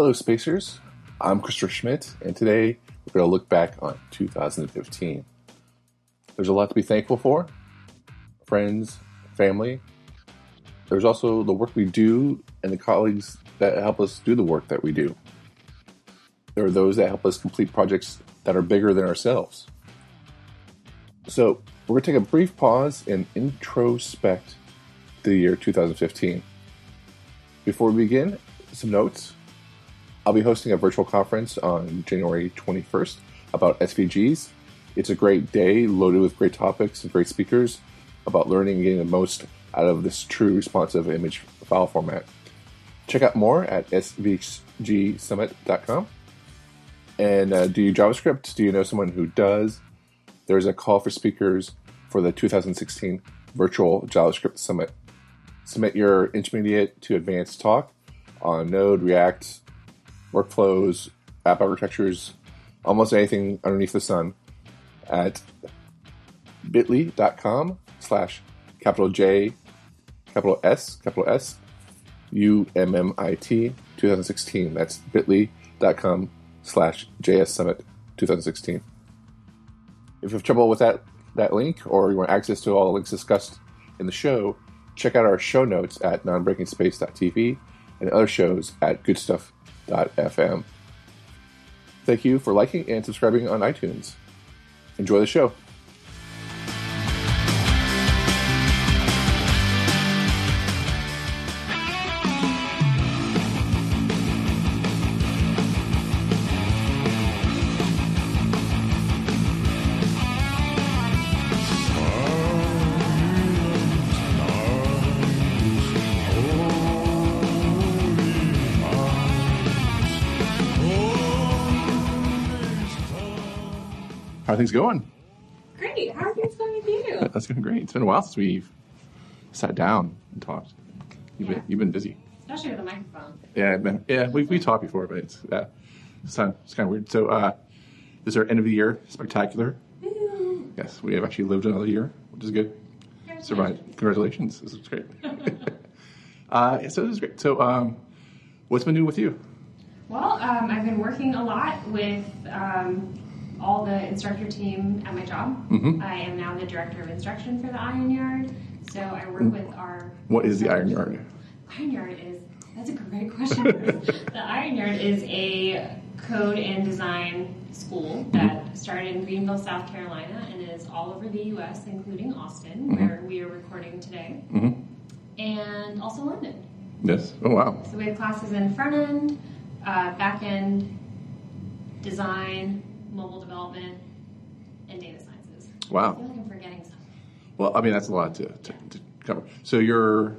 Hello, Spacers. I'm Christopher Schmitt, and today we're going to look back on 2015. There's a lot to be thankful for friends, family. There's also the work we do and the colleagues that help us do the work that we do. There are those that help us complete projects that are bigger than ourselves. So, we're going to take a brief pause and introspect the year 2015. Before we begin, some notes. I'll be hosting a virtual conference on January 21st about SVGs. It's a great day loaded with great topics and great speakers about learning and getting the most out of this true responsive image file format. Check out more at svgsummit.com. And uh, do you JavaScript? Do you know someone who does? There's a call for speakers for the 2016 Virtual JavaScript Summit. Submit your intermediate to advanced talk on Node, React, workflows, app architectures, almost anything underneath the sun at bit.ly.com slash capital J, capital S, capital S, U M M I T 2016. That's bit.ly.com slash JS Summit 2016. If you have trouble with that, that link or you want access to all the links discussed in the show, check out our show notes at nonbreakingspace.tv and other shows at goodstuff.fm. Thank you for liking and subscribing on iTunes. Enjoy the show. Things going? Great. How are things going with you? That's going great. It's been a while since we've sat down and talked. You've, Yeah. been, you've been busy. Especially with the microphone. Yeah, I've been, yeah, we we talked before, but it's uh, it's, kind it's kind of weird. So, uh, this is our end of the year spectacular. Woo. Yes, we have actually lived another year, which is good. Survived. Congratulations. This is great. uh, so this is great. So, um, what's been new with you? Well, um, I've been working a lot with um, all the instructor team at my job. Mhm. I am now the director of instruction for the Iron Yard. So I work with our. What is the Iron Yard? Iron Yard is. That's a great question. the Iron Yard is a code and design school that started in Greenville, South Carolina, and is all over the U.S., including Austin, where we are recording today, hmm and also London. Yes. Oh wow. So we have classes in front end, uh, back end, design, mobile development, and data sciences. I Wow. feel like I'm forgetting something. Well, I mean that's a lot to, to, to cover. So you're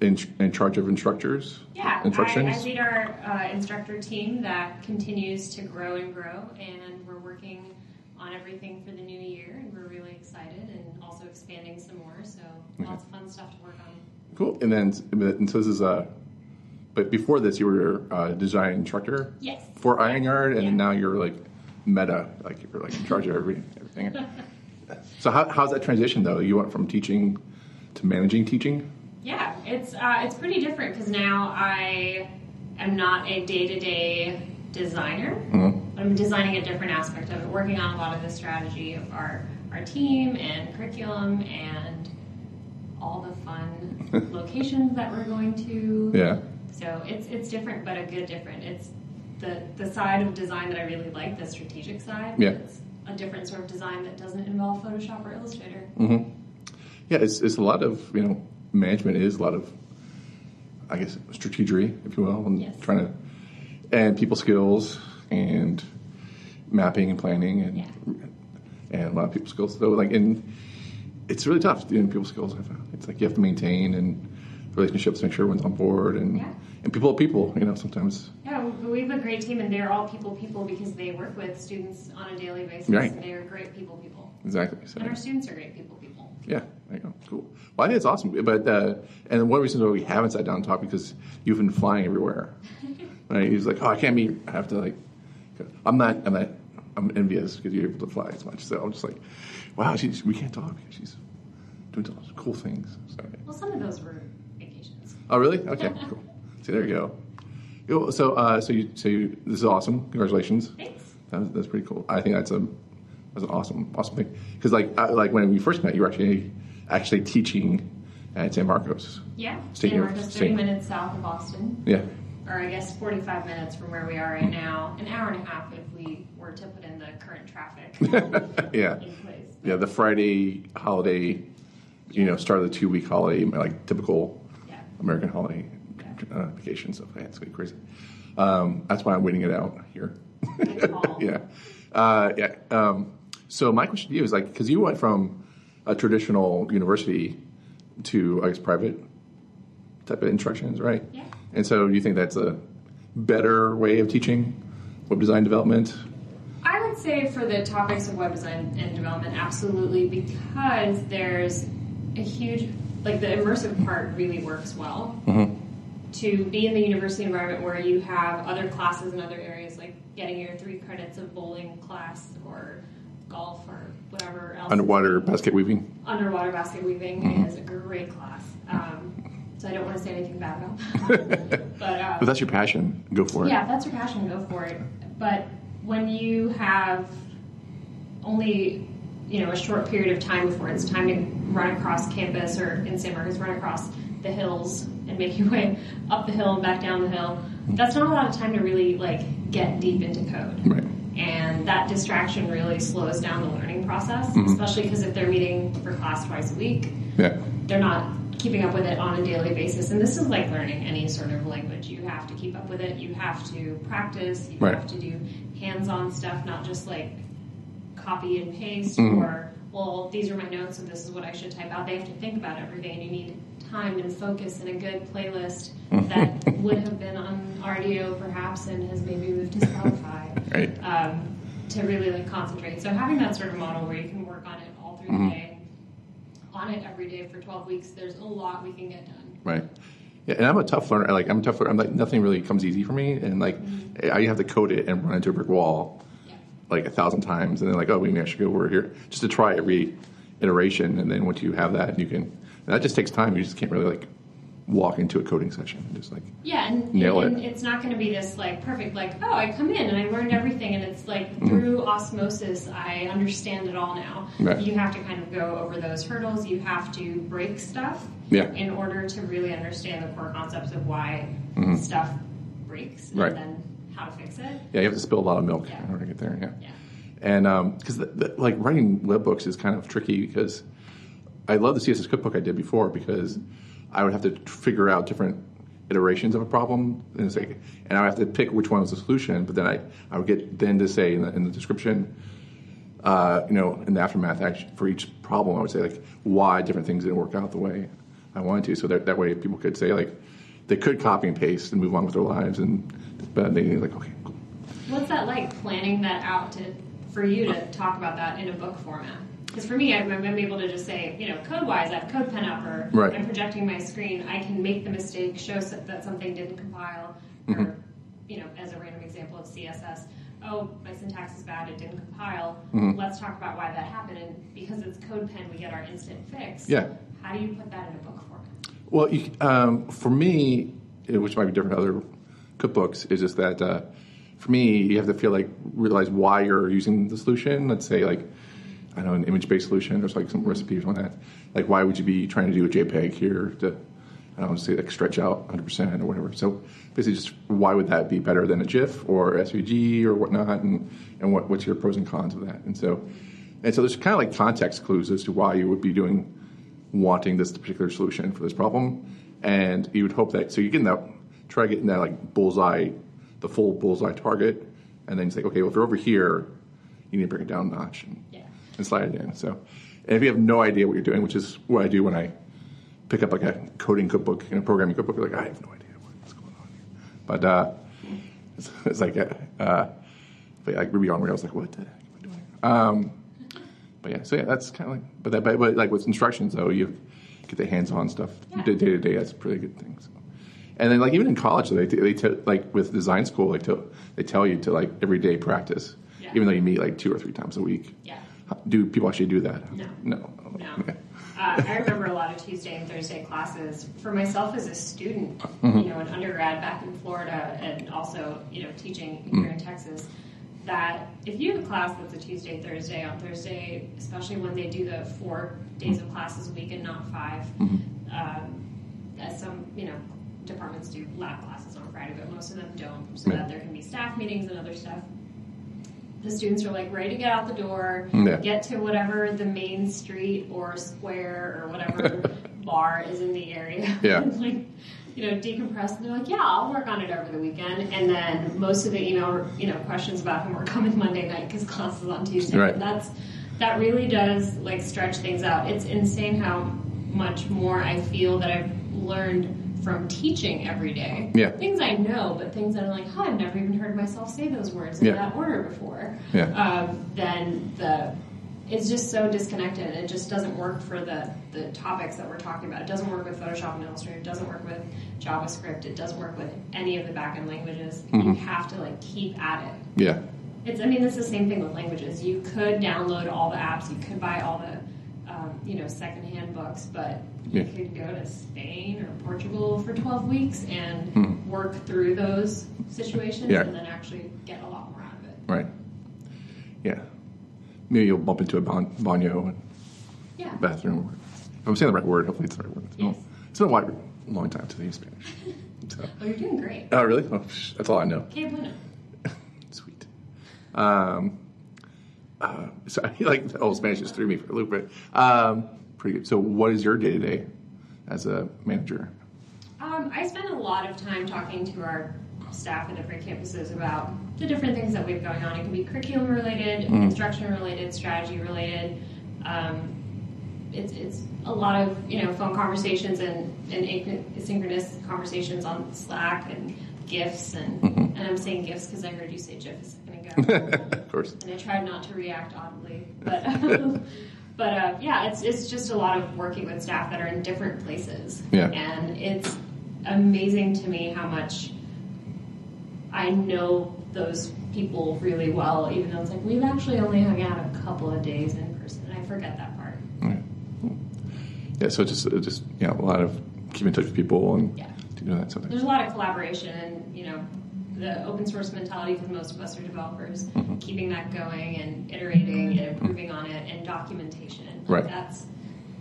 in, in charge of instructors. Yeah, I, Instructions. I lead our uh, instructor team that continues to grow and grow, and we're working on everything for the new year, and we're really excited, and also expanding some more. So lots of fun stuff to work on. Cool. And then and so this is a, but before this you were a design instructor Yes. for Iron Yard, and Yeah. now you're like meta, like you're like in charge of every, everything. so how, how's that transition though? You went from teaching to managing teaching. Yeah, it's uh, it's pretty different because now I am not a day to day designer. Mhm. I'm designing a different aspect of it, working on a lot of the strategy of our our team and curriculum and all the fun locations that we're going to. Yeah. So it's it's different, but a good different. It's the the side of design that I really like, the strategic side. Yeah. It's a different sort of design that doesn't involve Photoshop or Illustrator. hmm Yeah, it's, it's a lot of you know management is a lot of I guess strategery, if you will, and Yes. trying to and people skills and mapping and planning and Yeah. and a lot of people skills. So like and it's really tough doing people skills. I found it's like you have to maintain and relationships, make sure everyone's on board, and Yeah. And people are people. You know, sometimes Yeah, we have a great team, and they're all people people because they work with students on a daily basis. Right. And they are great people people. exactly. So And our students are great people people. Yeah, there you go. Cool. Well, I think it's awesome. But uh, and one reason why we haven't sat down and talked because you've been flying everywhere. right? He's like, oh, I can't meet. I have to like. I'm not. I'm not. I'm envious because you're able to fly as much. So I'm just like, wow, she's. We can't talk. She's doing all those cool things. So, Well, some of those were vacations. oh, really? Okay, cool. See, there you go. So, uh, so you, so you, this is awesome. Congratulations. Thanks. That's, that's pretty cool. I think that's a that's an awesome awesome thing. Because like I, like when we first met, you were actually actually teaching at San Marcos. Yeah, Stay San. Marcos, 30 here. minutes south of Austin, Yeah. or I guess 45 minutes from where we are right now. An hour and a half if we were to put in the current traffic Yeah. Yeah. The Friday holiday, you know, start of the two week holiday, like typical Yeah. American holiday uh, vacation stuff. Yeah, it's gonna crazy. Um, that's why I'm waiting it out here. Yeah. Uh, yeah. Um, so my question to you is like, because you went from a traditional university to, I guess, private type of instructions, right? Yeah. And so do you think that's a better way of teaching web design development? I would say for the topics of web design and development, absolutely, because there's a huge, like the immersive part really works well. To be in the university environment where you have other classes in other areas, like getting your three credits of bowling class or golf or whatever else. Underwater basket weaving? Underwater basket weaving is a great class. Um, so I don't want to say anything bad about that. but um, But that's your passion. Go for it. yeah, if that's your passion, go for it. But when you have only you know a short period of time before it's time to run across campus or in San Marcos, run across the hills and make your way up the hill and back down the hill, that's not a lot of time to really like get deep into code. Right. And that distraction really slows down the learning process, especially because if they're meeting for class twice a week, Yeah. they're not keeping up with it on a daily basis. And this is like learning any sort of language. You have to keep up with it. You have to practice. You Right. have to do hands-on stuff, not just like copy and paste Mm-hmm. or well, these are my notes and this is what I should type out. They have to think about it every day, and you need time and focus and a good playlist that would have been on Rdio perhaps and has maybe moved to Spotify Right. um, to really like concentrate. So having that sort of model where you can work on it all through Mm-hmm. the day, on it every day for 12 weeks, there's a lot we can get done. Right. Yeah, and I'm a tough learner. Like I'm a tough learner. I'm like nothing really comes easy for me, and like I have to code it and run into a brick wall. Like a thousand times, and then like oh maybe I should go over here just to try every iteration, and then once you have that, you can. That just takes time. You just can't really like walk into a coding session and just like Yeah, and, Nail and it. it's not going to be this like perfect, like, oh, I come in and I learned everything, and it's like mm-hmm. through osmosis, I understand it all now. Right. You have to kind of go over those hurdles. You have to break stuff Yeah. in order to really understand the core concepts of why mm-hmm. stuff breaks and Right. then how to fix it. yeah, you have to spill a lot of milk Yeah. in order to get there. Yeah. Yeah. And because the, like writing web books is kind of tricky because I love the CSS cookbook I did before because I would have to figure out different iterations of a problem and like, and I would have to pick which one was the solution. But then I, I would get then to say in the, in the description, uh, you know, in the aftermath actually, for each problem, I would say like why different things didn't work out the way I wanted to. So that, that way people could say like they could copy and paste and move on with their lives and like okay cool. What's that like planning that out to for you to talk about that in a book format? Because for me, I'm, I'm able to just say, you know, code wise, I have CodePen up or Right. I'm projecting my screen. I can make the mistake, show that something didn't compile, or, Mm-hmm. you know, as a random example of CSS, oh, my syntax is bad, it didn't compile. Mm-hmm. Let's talk about why that happened. And because it's CodePen, we get our instant fix. Yeah. How do you put that in a book format? Well, you, um, for me, which might be different to other cookbooks, is just that uh, for me, you have to feel like realize why you're using the solution. Let's say like I don't know an image-based solution. There's like some recipes on that. Like why would you be trying to do a JPEG here to I don't know, say like stretch out 100 percent or whatever. So basically, just why would that be better than a GIF or SVG or whatnot, and and what, what's your pros and cons of that? And so and so there's kind of like context clues as to why you would be doing wanting this particular solution for this problem, and you would hope that so you get that try getting that like bullseye, the full bullseye target, and then you say, okay, well if you're over here, you need to bring it down a notch and, Yeah. and slide it in. So, and if you have no idea what you're doing, which is what I do when I pick up like a coding cookbook and a programming cookbook, you're like I have no idea what's going on here. But uh, it's, it's like uh, but like Ruby on Rails, like what the heck am I doing? Um, but yeah, so yeah, that's kind of like, but that, but, but like with instructions though, you get the hands-on stuff Yeah. day to day. That's a pretty good thing. So. And then like even in college, they they tell like with design school, like to, they tell you to like every day practice, Yeah. even though you meet like two or three times a week. Yeah. Do people actually do that? No. No. No. Okay. Uh, I remember a lot of Tuesday and Thursday classes for myself as a student, Mm-hmm. you know, an undergrad back in Florida, and also you know teaching here Mm. in Texas. That if you have a class that's a Tuesday Thursday on Thursday, especially when they do the four days of classes a week and not 5 Mm-hmm. um, as some you know departments do lab classes on Friday, but most of them don't, so Yeah. that there can be staff meetings and other stuff. The students are like ready to get out the door, Yeah. get to whatever the main street or square or whatever bar is in the area. Yeah. like, you know, decompress. And they're like, yeah, I'll work on it over the weekend. And then most of the email, you know, questions about homework come in Monday night because class is on Tuesday. Right. And that's that really does like stretch things out. It's insane how much more I feel that I've learned from teaching every day. Yeah. Things I know, but things that I'm like, huh, I've never even heard myself say those words in Yeah. that order before. Yeah. Um, then the it's just so disconnected. It just doesn't work for the, the topics that we're talking about. It doesn't work with Photoshop and Illustrator. It doesn't work with JavaScript. It doesn't work with any of the backend languages. Mm-hmm. You have to like keep at it. Yeah. It's, I mean, it's the same thing with languages. You could download all the apps, you could buy all the, um, you know, secondhand books, but you Yeah. could go to Spain or Portugal for 12 weeks and Mhm. work through those situations Yeah. and then actually get a lot more out of it. Right. Yeah. Maybe you'll bump into a banyo and Yeah. bathroom. If I'm saying the right word. Hopefully it's the right word. It's been, Yes. it's been a while, long time to use Spanish. So. Oh, you're doing great. Oh, really? Oh, that's all I know. Okay, bueno. Sweet. Um, uh, so like the old Spanish just threw me for a loop, but um, pretty good. So, what is your day to day as a manager? Um, I spend a lot of time talking to our staff at different campuses about the different things that we have going on. It can be curriculum related, instruction related, strategy related. Um, it's, it's a lot of you know phone conversations and, and asynchronous conversations on Slack and gifts and and I'm saying gifts because I heard you say GIF a second ago. of course. and I tried not to react audibly. But but uh, yeah, it's it's just a lot of working with staff that are in different places. Yeah. and it's amazing to me how much I know those people really well, even though it's like we've actually only hung out a couple of days in person. And I forget that part. Yeah. Yeah. So just just you know a lot of keeping in touch with people and Yeah. Doing that stuff. There's a lot of collaboration and, you know, the open source mentality because most of us are developers, Mm-hmm. keeping that going and iterating and improving on it and documentation. Like Right. That's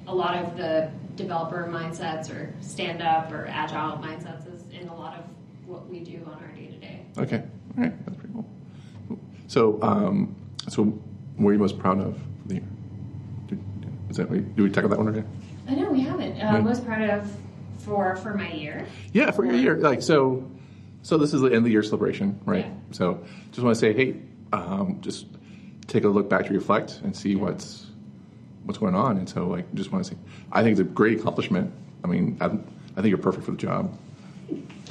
a lot of the developer mindsets or stand up or agile mindsets is in a lot of what we do on our day to day. Okay. All right. That's pretty cool. Cool. So, um, so what are you most proud of for the year? Is that did we tackle that one again? I know we haven't. Uh, Yeah. Most proud of for for my year. Yeah, for your year. Like so, so this is the end of the year celebration, right? Yeah. So just want to say, hey, um, just take a look back to reflect and see what's what's going on. And so, like, just want to say, I think it's a great accomplishment. I mean, I, I think you're perfect for the job.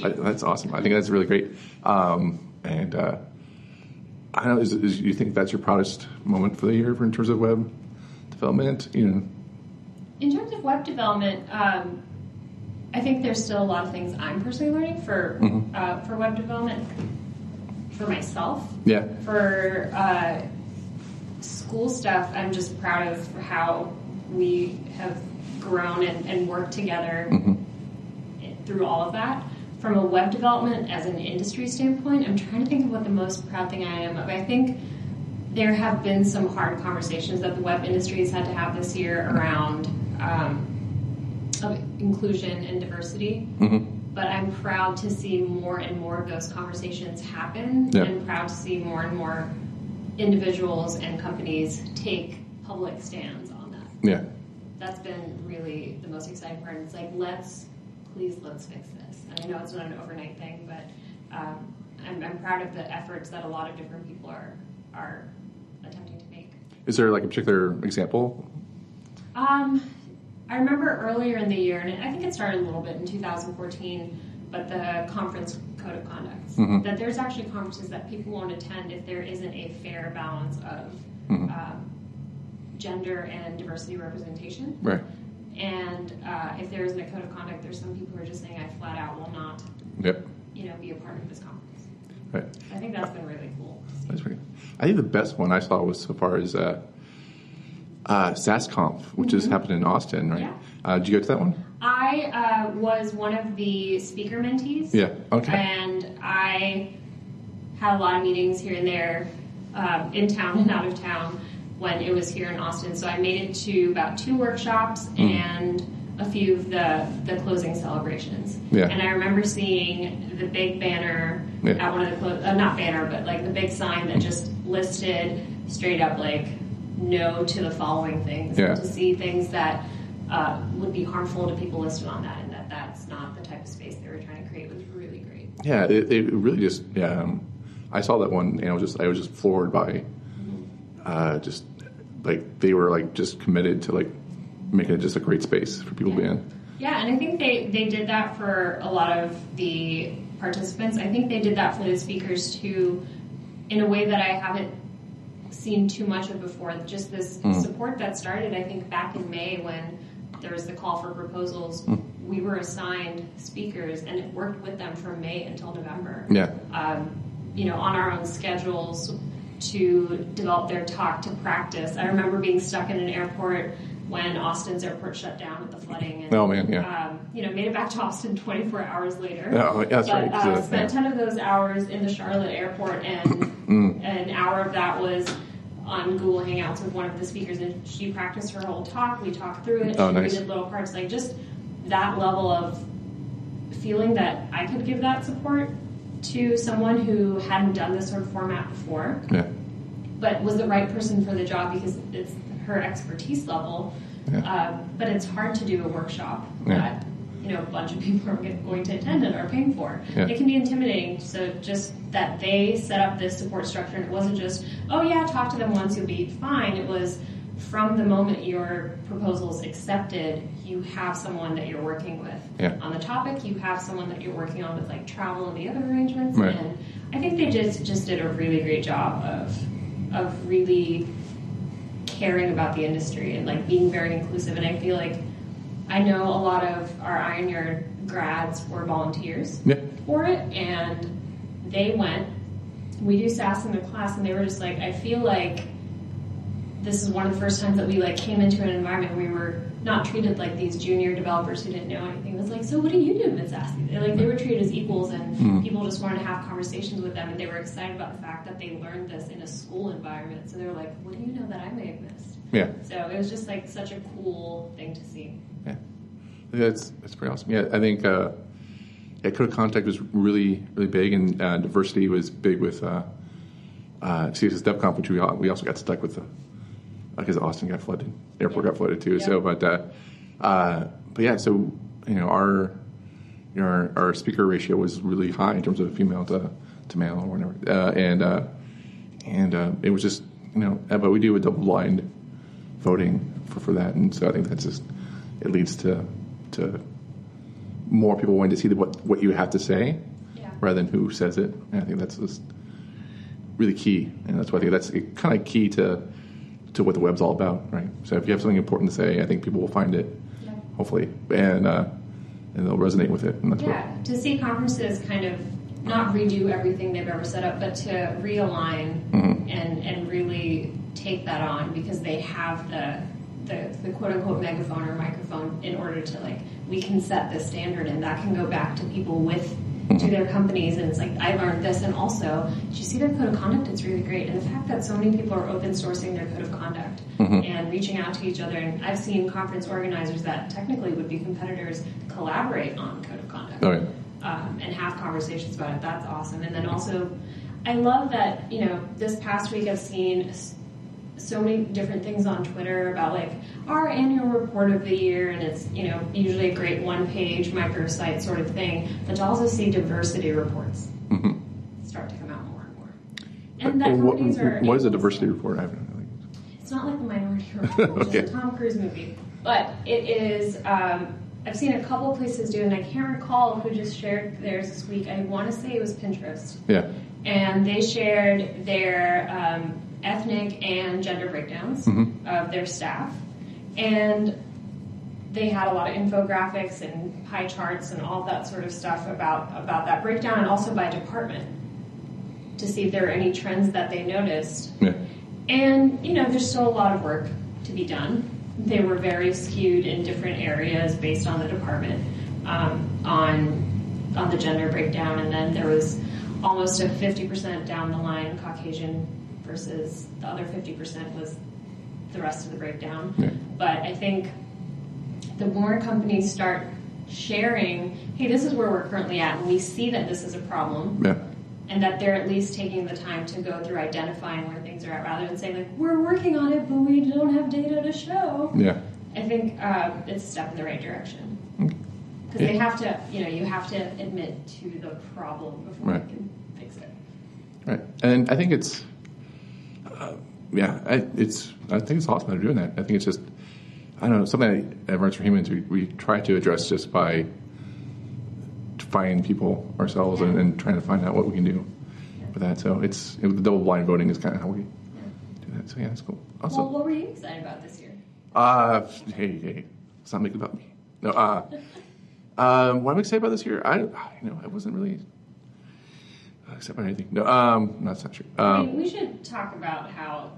I, that's awesome. I think that's really great. Um, and uh, I don't know, is, is, you think that's your proudest moment for the year for, in terms of web development? You know, In terms of web development, um, I think there's still a lot of things I'm personally learning for Mhm. uh, for web development for myself. yeah, For uh, school stuff, I'm just proud of how we have grown and, and worked together hmm through all of that. From a web development as an industry standpoint, I'm trying to think of what the most proud thing I am of. I think there have been some hard conversations that the web industry has had to have this year around um, of inclusion and diversity. hmm But I'm proud to see more and more of those conversations happen, Yeah. and proud to see more and more individuals and companies take public stands on that yeah, that's been really the most exciting part. It's like, let's, please, let's fix this. And I know it's not an overnight thing, but um, I'm, I'm proud of the efforts that a lot of different people are are attempting to make. Is there like a particular example? Um, I remember earlier in the year, and I think it started a little bit in 2014, but the conference code of conduct. Mhm. That there's actually conferences that people won't attend if there isn't a fair balance of Mhm. um, gender and diversity representation. Right. And uh, if there isn't a code of conduct, there's some people who are just saying, I flat out will not, Yep. you know, be a part of this conference. Right. I think that's been really cool. That's pretty. I think the best one I saw was so far is uh, uh, SassConf, which is happening in Austin, right? Yeah. Uh, did you go to that one? I uh, was one of the speaker mentees. Yeah, okay. And I had a lot of meetings here and there, um, in town and out of town, when it was here in Austin. So I made it to about two workshops Hmm. and a few of the, the closing celebrations. Yeah. And I remember seeing the big banner Yeah. at one of the clo- uh, not banner, but like the big sign that just listed straight up like no to the following things. Yeah. To see things that uh, would be harmful to people listed on that, and that that's not the type of space they were trying to create was really great. Yeah, it, it really just yeah. Um, I saw that one and I was just I was just floored by uh, just like they were like just committed to like making it just a great space for people to be in. Yeah, and I think they, they did that for a lot of the participants. I think they did that for the speakers too, in a way that I haven't seen too much of before. Just this support that started, I think, back in May when there was the call for proposals. We were assigned speakers, and it worked with them from May until November. Yeah, um, you know, on our own schedules to develop their talk to practice. I remember being stuck in an airport when Austin's airport shut down with the flooding. And, Oh, man, yeah. Um, you know, made it back to Austin 24 hours later. Oh, that's but, right, uh, spent yeah. 10 of those hours in the Charlotte airport, and Mm. an hour of that was on Google Hangouts with one of the speakers, and she practiced her whole talk. We talked through it. Oh, she nice. did little parts, like just that level of feeling that I could give that support to someone who hadn't done this sort of format before, yeah, but was the right person for the job because it's her expertise level. Yeah. Um, but it's hard to do a workshop Yeah. that you know a bunch of people are going to attend and are paying for. Yeah. It can be intimidating. So just that they set up this support structure and it wasn't just oh yeah talk to them once you'll be fine. It was from the moment your proposal's accepted, you have someone that you're working with Yeah. on the topic. You have someone that you're working on with like travel and the other arrangements. Right. And I think they just just did a really great job of of really caring about the industry and like being very inclusive. And I feel like I know a lot of our Iron Yard grads were volunteers yeah, for it, and they went. We do Sass in the class, and they were just like, I feel like this is one of the first times that we like came into an environment where we were not treated like these junior developers who didn't know anything. It was like, so what do you do, Miss Assy? Like they were treated as equals, and people just wanted to have conversations with them, and they were excited about the fact that they learned this in a school environment. So they were like, what do you know that I may have missed? yeah. So it was just like such a cool thing to see. Yeah, that's that's pretty awesome. Yeah, I think uh, yeah, Code of Contact was really really big, and uh, diversity was big with uh, uh, CSS DevConf, which we we also got stuck with the because Austin got flooded, the airport got flooded too. Yeah. So, but uh, uh, but yeah, so you know our you know, our, our speaker ratio was really high in terms of female to to male or whatever, uh, and uh, and uh, it was just you know, uh, but we do a double blind voting for, for that, and so I think that's just it leads to to more people wanting to see the, what what you have to say Yeah. rather than who says it. And I think that's just really key, and that's why I think that's kind of key to to what the web's all about, right? So if you have something important to say, I think people will find it, Yeah. hopefully, and uh, and they'll resonate with it, and that's Yeah, to see conferences kind of not redo everything they've ever set up, but to realign Mm-hmm. and and really take that on because they have the the, the quote unquote megaphone or microphone in order to like we can set the standard and that can go back to people with to their companies and it's like I learned this and also did you see their code of conduct it's really great and the fact that so many people are open sourcing their code of conduct and reaching out to each other and I've seen conference organizers that technically would be competitors collaborate on code of conduct um, and have conversations about it. That's awesome. And then also, I love that you know this past week I've seen so many different things on Twitter about like our annual report of the year, and it's you know usually a great one-page microsite sort of thing. But to also see diversity reports start to come out more and more. And that what, companies are what is a to- diversity report? I haven't. it's not like the Minority Report, which is a Tom Cruise movie, but it is. Um, I've seen a couple places do, it, and I can't recall who just shared theirs this week. I want to say it was Pinterest, Yeah, and they shared their um, ethnic and gender breakdowns of their staff, and they had a lot of infographics and pie charts and all that sort of stuff about about that breakdown, and also by department to see if there were any trends that they noticed. yeah, And you know, there's still a lot of work to to be done. They were very skewed in different areas based on the department, um, on on the gender breakdown, and then there was almost a 50% down the line Caucasian versus the other 50% was the rest of the breakdown. Yeah. But I think the more companies start sharing, hey, this is where we're currently at, and we see that this is a problem, Yeah. and that they're at least taking the time to go through identifying where things are at, rather than saying like we're working on it, but we don't have data to show. Yeah. I think uh, it's a step in the right direction Okay. because they have to, you know, you have to admit to the problem before Right. you can fix it. Right. And I think it's, yeah, I, it's, I think it's awesome that they're doing that. I think it's just, I don't know, something at Environments for Humans we, we try to address just by finding people ourselves and, and trying to find out what we can do with that. So it's, it, the double blind voting is kind of how we do that. So yeah, it's cool. Also, Well, what were you excited about this year? Uh, hey, hey, let's not make it about me. No, uh, um, what I'm excited about this year, I, you know, I wasn't really excited about anything. No, um, no, that's not true. I Um, mean, we should talk about how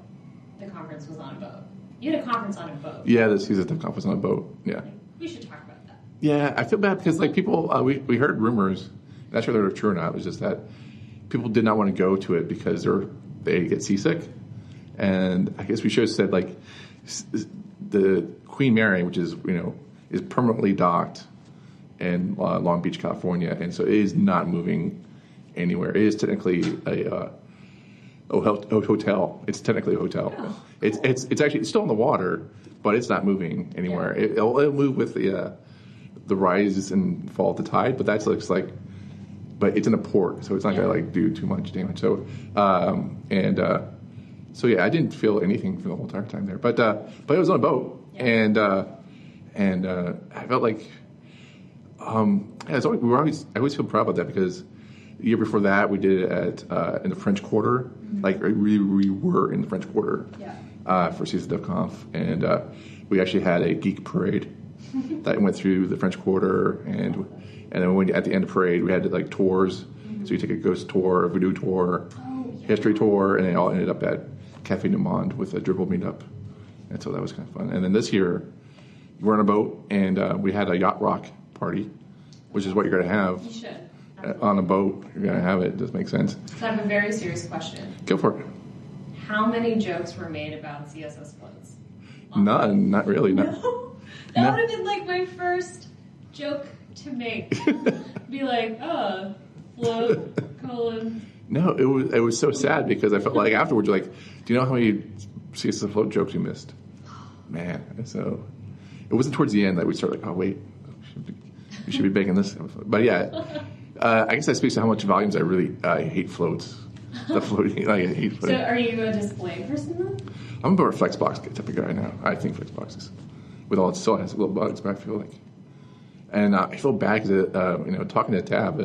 the conference was on a boat. You had a conference on a boat. yeah, the season the conference on a boat. Yeah, We should talk about that. yeah. I feel bad because like people, uh, we we heard rumors. Not sure they're true or not. It was just that people did not want to go to it because they're they get seasick, and I guess we should have said like the Queen Mary, which is you know is permanently docked in uh, Long Beach, California, and so it is not moving anywhere. It is technically a uh, hotel. It's technically a hotel. Oh, It's it's it's actually it's still in the water, but it's not moving anywhere. It, it'll, it'll move with the uh, the rise and fall of the tide, but that looks like. But it's in a port, so it's not Yeah. gonna like do too much damage. So um, and uh, so yeah, I didn't feel anything for the whole entire time there. But uh, but it was on a boat, Yeah. and uh, and uh, I felt like um, yeah, always, we were always I always feel proud about that because year before that we did it at uh, in the French Quarter, like we, we were in the French Quarter Yeah. uh, for CSS DevConf, and uh, we actually had a geek parade that went through the French Quarter, and and then when at the end of parade we had like tours, so you take a ghost tour, a voodoo tour, Oh, yeah. history tour, and they all ended up at Cafe Du Monde with a Dribbble meetup, and so that was kind of fun. And then this year we're on a boat, and uh, we had a yacht rock party, which is what you're going to have You should. Uh, on a boat. You're going to have it. It does make sense. So I have a very serious question. Go for it. How many jokes were made about CSS floats? None, not really. No. No. That No. would have been like my first joke to make. Be like, oh, float, colon. No, it was it was so sad because I felt like afterwards, like, do you know how many CSS float jokes you missed? Man, so it wasn't towards the end that we started like, oh wait, we should be, we should be making this. But yeah, uh, I guess that speaks to how much volumes I really uh, hate floats. The floating, like, I hate So are you a display person then? I'm more a Flexbox type of guy now. I think Flexboxes, with all its still has little bugs, but I feel like, and uh, I feel bad because uh, you know talking to Tab uh,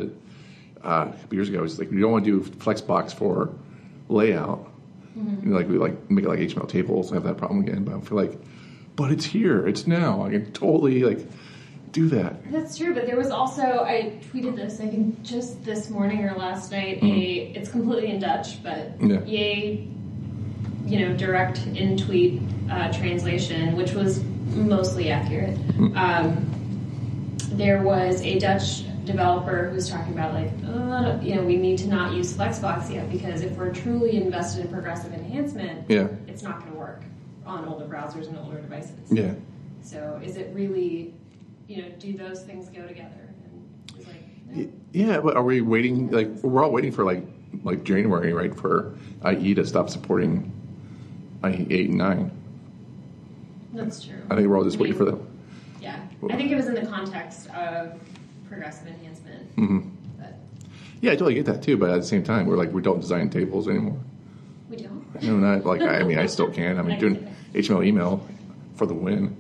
uh, a couple years ago, it's like you don't want to do Flexbox for layout. You know, like we like make it like HTML tables. I have that problem again, but I feel like, but it's here, it's now. I can totally like do that. That's true, but there was also I tweeted this I think just this morning or last night. A it's completely in Dutch, but Yeah. yay, you know, direct in tweet uh, translation, which was mostly accurate. Um, there was a Dutch developer who was talking about like, uh, you know, we need to not use Flexbox yet because if we're truly invested in progressive enhancement, Yeah, it's not going to work on older browsers and older devices. yeah. So is it really, you know, do those things go together? And it's like, no. Yeah, but are we waiting? Like we're all waiting for like like January, right? For IE to stop supporting IE eight and nine. that's true. I think we're all just waiting for them. Yeah, I think it was in the context of progressive enhancement. Mm-hmm. But Yeah, I totally get that too. But at the same time, we're like we don't design tables anymore. we don't. No, not like I mean I still can. I mean doing HTML email for the win.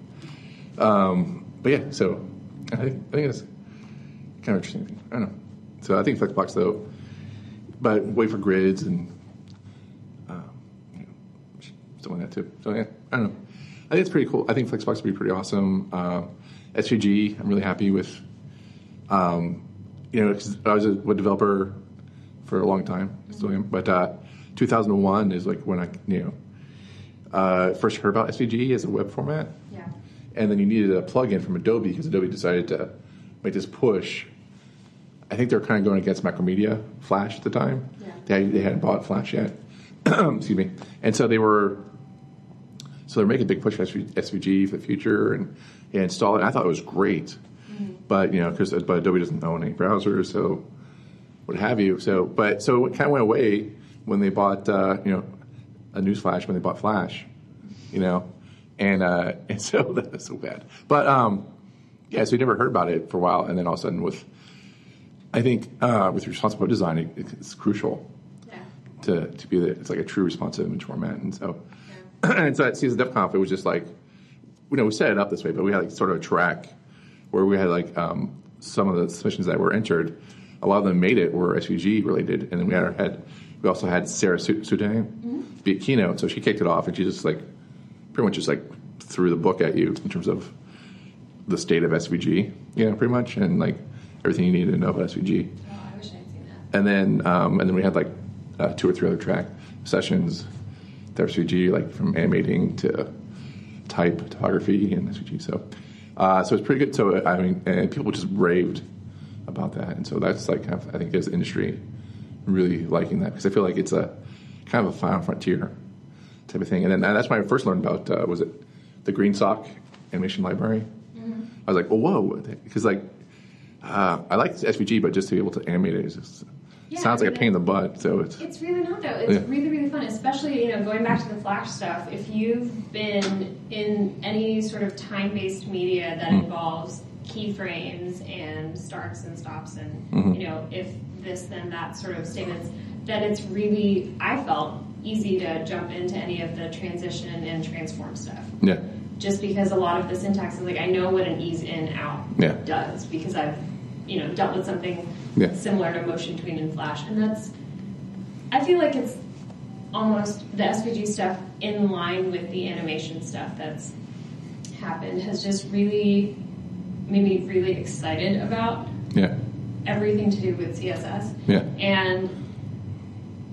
Um, but yeah, so I think I think it's kind of interesting. I don't know. So I think Flexbox though, but wait for grids and um, you know, stuff like that too. So yeah, I don't know. I think it's pretty cool. I think Flexbox would be pretty awesome. Uh, SVG, I'm really happy with. Um, you know, 'cause I was a web developer for a long time, still am. But uh, 2001 is like when I, you know, uh, first heard about SVG as a web format, Yeah. And then you needed a plugin from Adobe because Adobe decided to make this push. I think they were kind of going against Macromedia Flash at the time. Yeah. They, they hadn't bought Flash yet. Excuse me. And so they were, so they're making a big push for SVG for the future and, and install it. I thought it was great, but you know, because but Adobe doesn't own any browsers, so what have you. So, but so it kind of went away when they bought, uh, you know, a newsflash when they bought Flash, you know, and uh, and so that was so bad. But um, yeah, so we never heard about it for a while, and then all of a sudden with, I think uh, with responsive web design, it, it's crucial Yeah. to to be the, it's like a true responsive image format, and so Yeah. and so at CSS DevConf, it was just like, you know, we set it up this way, but we had like sort of a track where we had like um, some of the submissions that were entered. A lot of them made it were SVG related, and then we had our head. We also had Sara Su- Soueidan be a keynote, so she kicked it off, and she just like pretty much just like threw the book at you in terms of the state of SVG, you know, pretty much, and like everything you needed to know about SVG Oh, I wish I'd seen that. and then um, and then we had like uh, two or three other track sessions with SVG, like from animating to type, photography, and SVG. So uh, so it's pretty good. So I mean, and people just raved about that, and so that's like kind of, I think as industry really liking that because I feel like it's a kind of a final frontier type of thing. And then and that's when I first learned about uh, was it the GreenSock animation library. I was like, oh whoa, because like uh, I like SVG, but just to be able to animate it is just, Yeah, sounds like a pain in the butt. So it's It's really not though. It's Yeah. really really fun, especially you know going back to the Flash stuff. If you've been in any sort of time based media that Mm. involves keyframes and starts and stops and Mm-hmm. you know if this then that sort of statements, that it's really I felt easy to jump into any of the transition and transform stuff. yeah, Just because a lot of the syntax is like I know what an ease in out Yeah. does because I've you know dealt with something Yeah. similar to motion tween and flash and that's I feel like it's almost the SVG stuff in line with the animation stuff that's happened has just really made me really excited about yeah, everything to do with CSS. yeah, And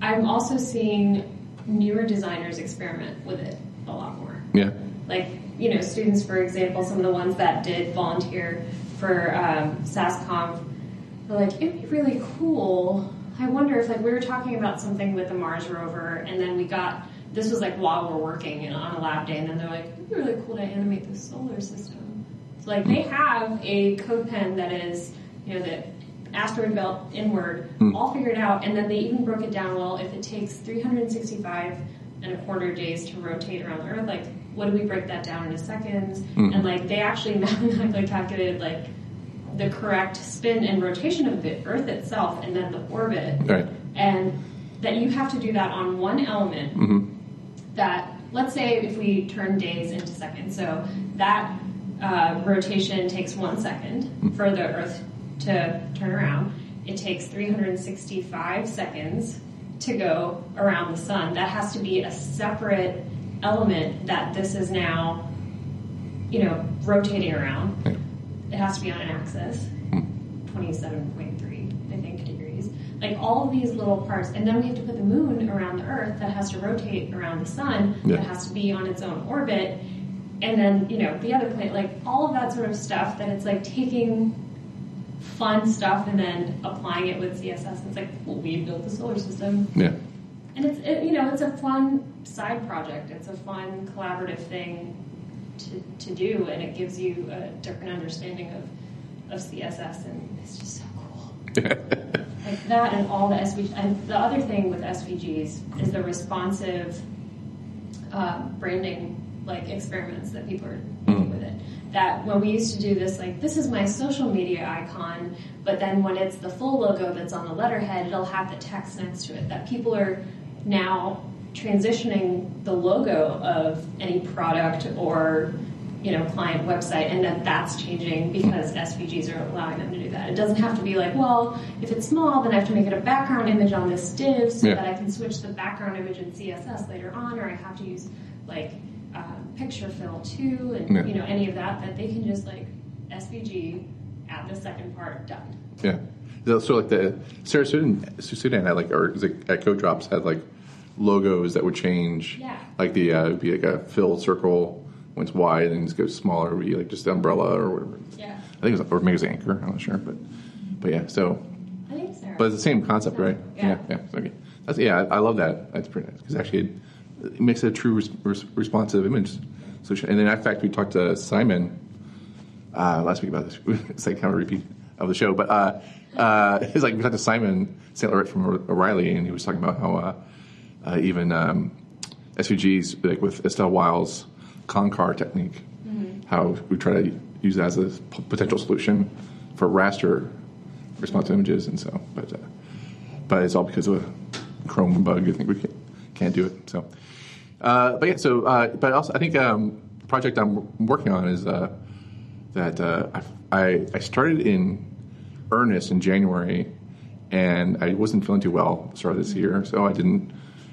I'm also seeing newer designers experiment with it a lot more. Yeah, like you know students for example some of the ones that did volunteer for um, sassconf were like it'd be really cool. I wonder if like we were talking about something with the mars rover and then we got this was like while we're working and on a lab day and then they're like it'd be really cool to animate the solar system. So like they have a CodePen that is you know the asteroid belt inward hmm. all figured out and then they even broke it down well if it takes 365 and a quarter days to rotate around the earth like what do we break that down into seconds? Hmm. And like they actually mathematically calculated like the correct spin and rotation of the earth itself and then the orbit. Right, and that you have to do that on one element mm-hmm. that let's say if we turn days into seconds so that uh, rotation takes one second hmm. for the earth to turn around it takes 365 seconds to go around the sun. That has to be a separate element that this is now you know rotating around. It has to be on an axis hmm. 27.3 i think degrees. Like all of these little parts and then we have to put the moon around the earth that has to rotate around the sun Yeah. that has to be on its own orbit. And then you know the other planet like all of that sort of stuff that it's like taking fun stuff and then applying it with css it's like well we built the solar system. Yeah, and it's it, you know it's a fun side project. It's a fun collaborative thing to, to do and it gives you a different understanding of of css and it's just so cool. Like that and all the svg and the other thing with svgs is the responsive uh, branding like experiments that people are it that when we used to do this like this is my social media icon but then when it's the full logo that's on the letterhead it'll have the text next to it that people are now transitioning the logo of any product or you know client website and that that's changing because svgs are allowing them to do that it doesn't have to be like well if it's small then i have to make it a background image on this div so Yeah. that i can switch the background image in css later on or i have to use like Picturefill too and Yeah. you know any of that that they can just like svg add the second part done yeah. So, like the Sara Soueidan, Soueidan had like, or it Codrops had like logos that would change. Yeah. Like the uh, it'd be like a filled circle when it's wide, and it goes smaller. It would be like just the umbrella or whatever. Yeah. I think it was, or maybe it was anchor. I'm not sure, but but yeah. So, I think so. but it's the same concept, right? Yeah. Yeah. yeah. Okay. That's yeah. I, I love that. That's pretty nice because actually it, makes it a true res- res- responsive image solution. And then in fact, we talked to Simon uh, last week about this. it's like kind of a repeat of the show, but uh, uh, it's like we talked to Simon St. Laurent from O'Reilly, and he was talking about how uh, uh, even um, SVGs like with Estelle Wiles Concar technique, how we try to use that as a p- potential solution for raster responsive images, and so, but uh, but it's all because of a Chrome bug. I think we can't, can't do it. So, uh, but yeah. So, uh, but also I think um, the project I'm working on is uh, that uh, I, I I started in earnest in January, and I wasn't feeling too well the start of this year, so I didn't.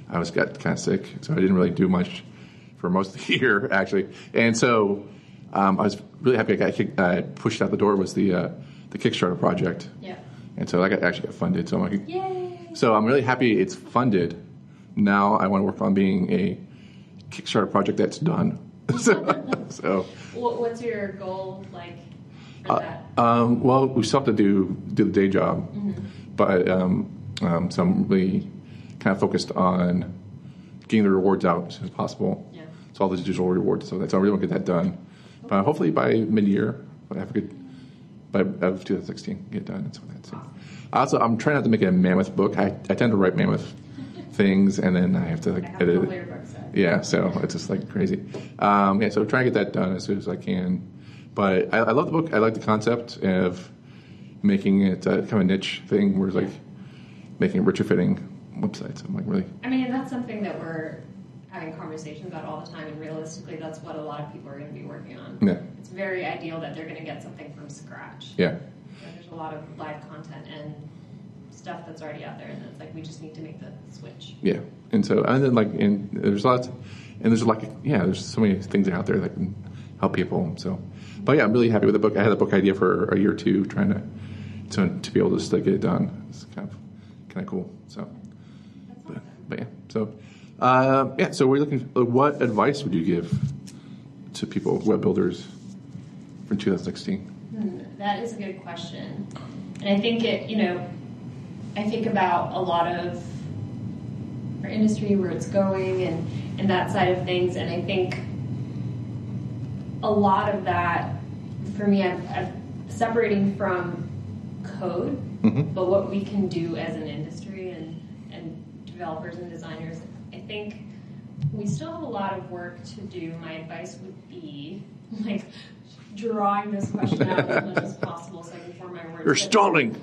I was got kind of sick, so I didn't really do much for most of the year actually, and so um, I was really happy I got kicked, I pushed out the door was the uh, the Kickstarter project, yeah. and so I got actually got funded. So I'm like, Yay. so I'm really happy it's funded. Now I want to work on being a Kickstarter project that's done. so, so What, what's your goal like for Uh, that? um, well, we still have to do do the day job, but um, um, so I'm really kind of focused on getting the rewards out as soon as possible. Yeah. So all the digital rewards, so that's I really want to get that done. But hopefully by mid year, I have a good by of 2016 get done and so that's it. Also, I'm trying not to make it a mammoth book. I, I tend to write mammoth things and then I have to like edit it. couple of your books out. Yeah, so it's just like crazy. Um, yeah, so trying to get that done as soon as I can. But I, I love the book. I like the concept of making it a, kind of a niche thing where it's like making a retrofitting websites. I'm like really, I mean, that's something that we're having conversations about all the time, and realistically, that's what a lot of people are going to be working on. yeah, It's very ideal that they're going to get something from scratch. yeah, know, there's a lot of live content and stuff that's already out there, and it's like we just need to make the switch. Yeah. And so, and then like, and there's lots, and there's like, yeah, there's so many things out there that can help people. So, but yeah, I'm really happy with the book. I had the book idea for a year or two, trying to to, to be able to get it done. It's kind of kind of cool. So. But, but yeah, so uh, yeah, so we're looking. uh, What advice would you give to people, web builders, for 2016? Hmm, That is a good question. And I think it, you know, I think about a lot of our industry, where it's going, and, and that side of things. And I think a lot of that, for me, I'm, I'm separating from code, Mhm. but what we can do as an industry and, and developers and designers. I think we still have a lot of work to do. My advice would be like drawing this question out as much as possible so I can form my words. You're stalling.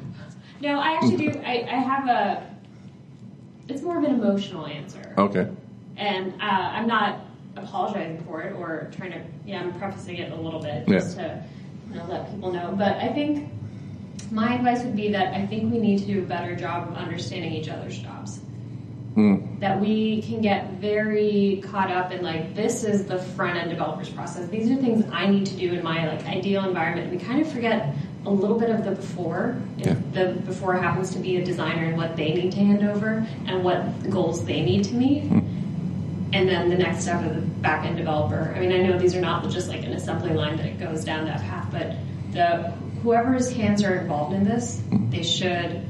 No, I actually do. I, I have a. It's more of an emotional answer, Okay. and uh, I'm not apologizing for it or trying to. Yeah, I'm prefacing it a little bit just to you know, let people know. But I think my advice would be that I think we need to do a better job of understanding each other's jobs. Mm. That we can get very caught up in like this is the front end developers process. These are things I need to do in my like ideal environment. We kind of forget a little bit of the before. If Yeah. the before happens to be a designer and what they need to hand over and what goals they need to meet. Hmm. And then the next step of the back end developer. I mean, I know these are not just like an assembly line that it goes down that path, but the whoever's hands are involved in this, hmm. they should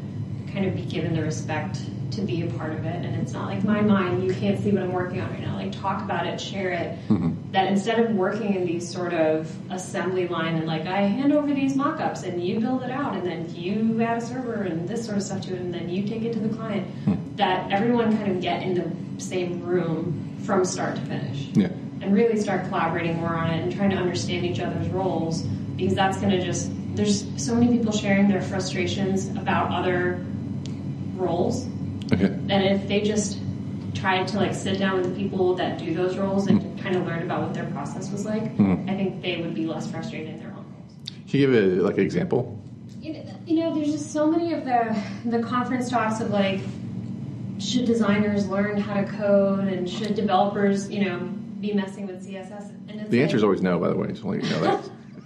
kind of be given the respect to be a part of it. And it's not like my mind, you can't see what I'm working on right now. Like talk about it, share it. Mm-hmm. That instead of working in these sort of assembly line and like I hand over these mock-ups and you build it out and then you add a server and this sort of stuff to it and then you take it to the client, hmm. that everyone kind of get in the same room from start to finish Yeah. and really start collaborating more on it and trying to understand each other's roles because that's going to just there's so many people sharing their frustrations about other roles Okay. and if they just tried to like sit down with the people that do those roles and kind of learn about what their process was like Mhm. i think they would be less frustrated in their own roles Can you give a, like an example? you know, there's just so many of the the conference talks of like, should designers learn how to code, and should developers, you know, be messing with CSS? And it's The like, answer is always no. By the way, just want you to you know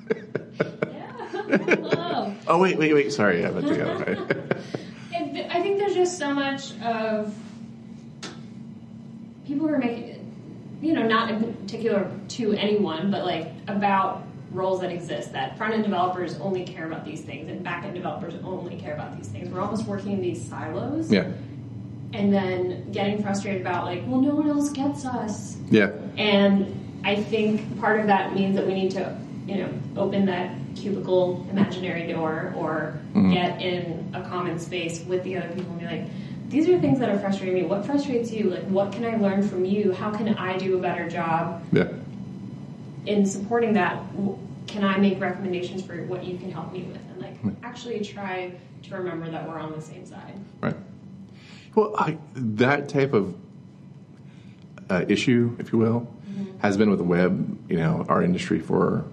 that. yeah. Hello. oh wait, wait, wait. Sorry, I meant to go. Right. I so much of people are making, you know, not in particular to anyone, but like about roles that exist that front end developers only care about these things and back end developers only care about these things. We're almost working in these silos. Yeah. And then getting frustrated about like, well, no one else gets us. Yeah. And I think part of that means that we need to, you know, open that cubicle imaginary door or Mm-hmm. get in a common space with the other people and be like, these are things that are frustrating me. What frustrates you? Like, what can I learn from you? How can I do a better job Yeah. in supporting that? Can I make recommendations for what you can help me with? And like, actually try to remember that we're on the same side. Right. Well, I, that type of uh, issue, if you will, has been with the web, you know, our industry for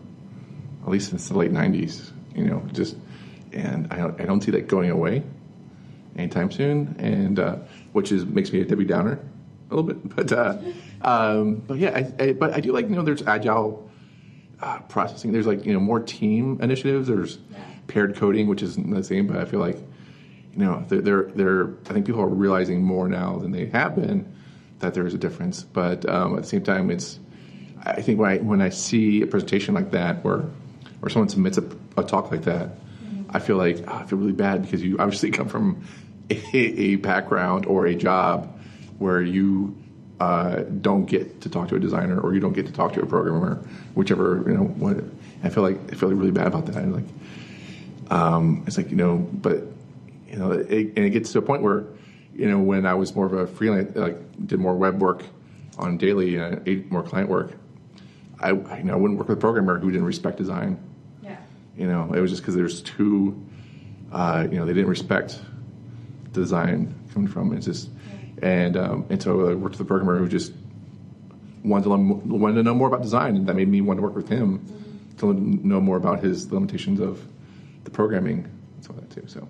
at least since the late '90s. You know, just and I don't, I don't see that going away anytime soon, and uh, which is makes me a Debbie Downer a little bit. But uh, um, but yeah, I, I, but I do like you know there's agile uh, processing. There's like you know more team initiatives. There's paired coding, which isn't the same, but I feel like you know they're, they're, they're I think people are realizing more now than they have been that there is a difference. But um, at the same time, it's I think when I when I see a presentation like that where or someone submits a, a talk like that, I feel like oh, I feel really bad because you obviously come from a, a background or a job where you uh, don't get to talk to a designer or you don't get to talk to a programmer, whichever you know. What I feel like I feel really bad about that. I'm like, um, it's like you know, but you know, it, and it gets to a point where you know when I was more of a freelance, like did more web work on daily and uh, ate more client work. I you know I wouldn't work with a programmer who didn't respect design. You know, it was just because there's two, uh, you know, they didn't respect the design coming from. It's just, and um, and so I worked with a programmer who just wanted to learn, wanted to know more about design, and that made me want to work with him to know more about his limitations of the programming and stuff like that too. So,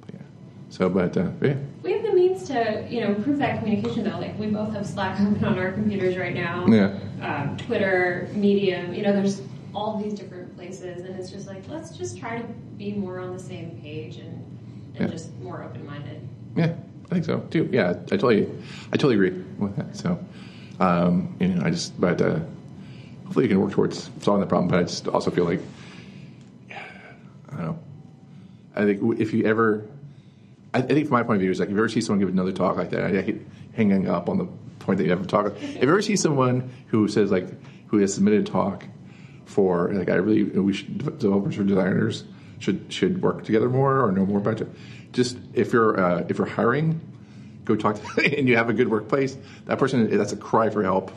but yeah. So, but uh, yeah, We have the means to, you know, improve that communication though. Like we both have Slack open on our computers right now. Yeah. Um, Twitter, Medium. You know, there's all these different places, and it's just like let's just try to be more on the same page and and Yeah. just more open minded. Yeah, I think so too. Yeah, I totally, I totally agree with that. So, um, you know, I just, but uh, hopefully you can work towards solving the problem. But I just also feel like, yeah, I don't know. I think if you ever, I, I think from my point of view, is like if you ever see someone give another talk like that, I, I hate hanging up on the point that you have a talk. If you ever see someone who says like who has submitted a talk for like I really we should developers or designers should should work together more or know more about it. Just if you're uh, if you're hiring, go talk to and you have a good workplace. That person that's a cry for help.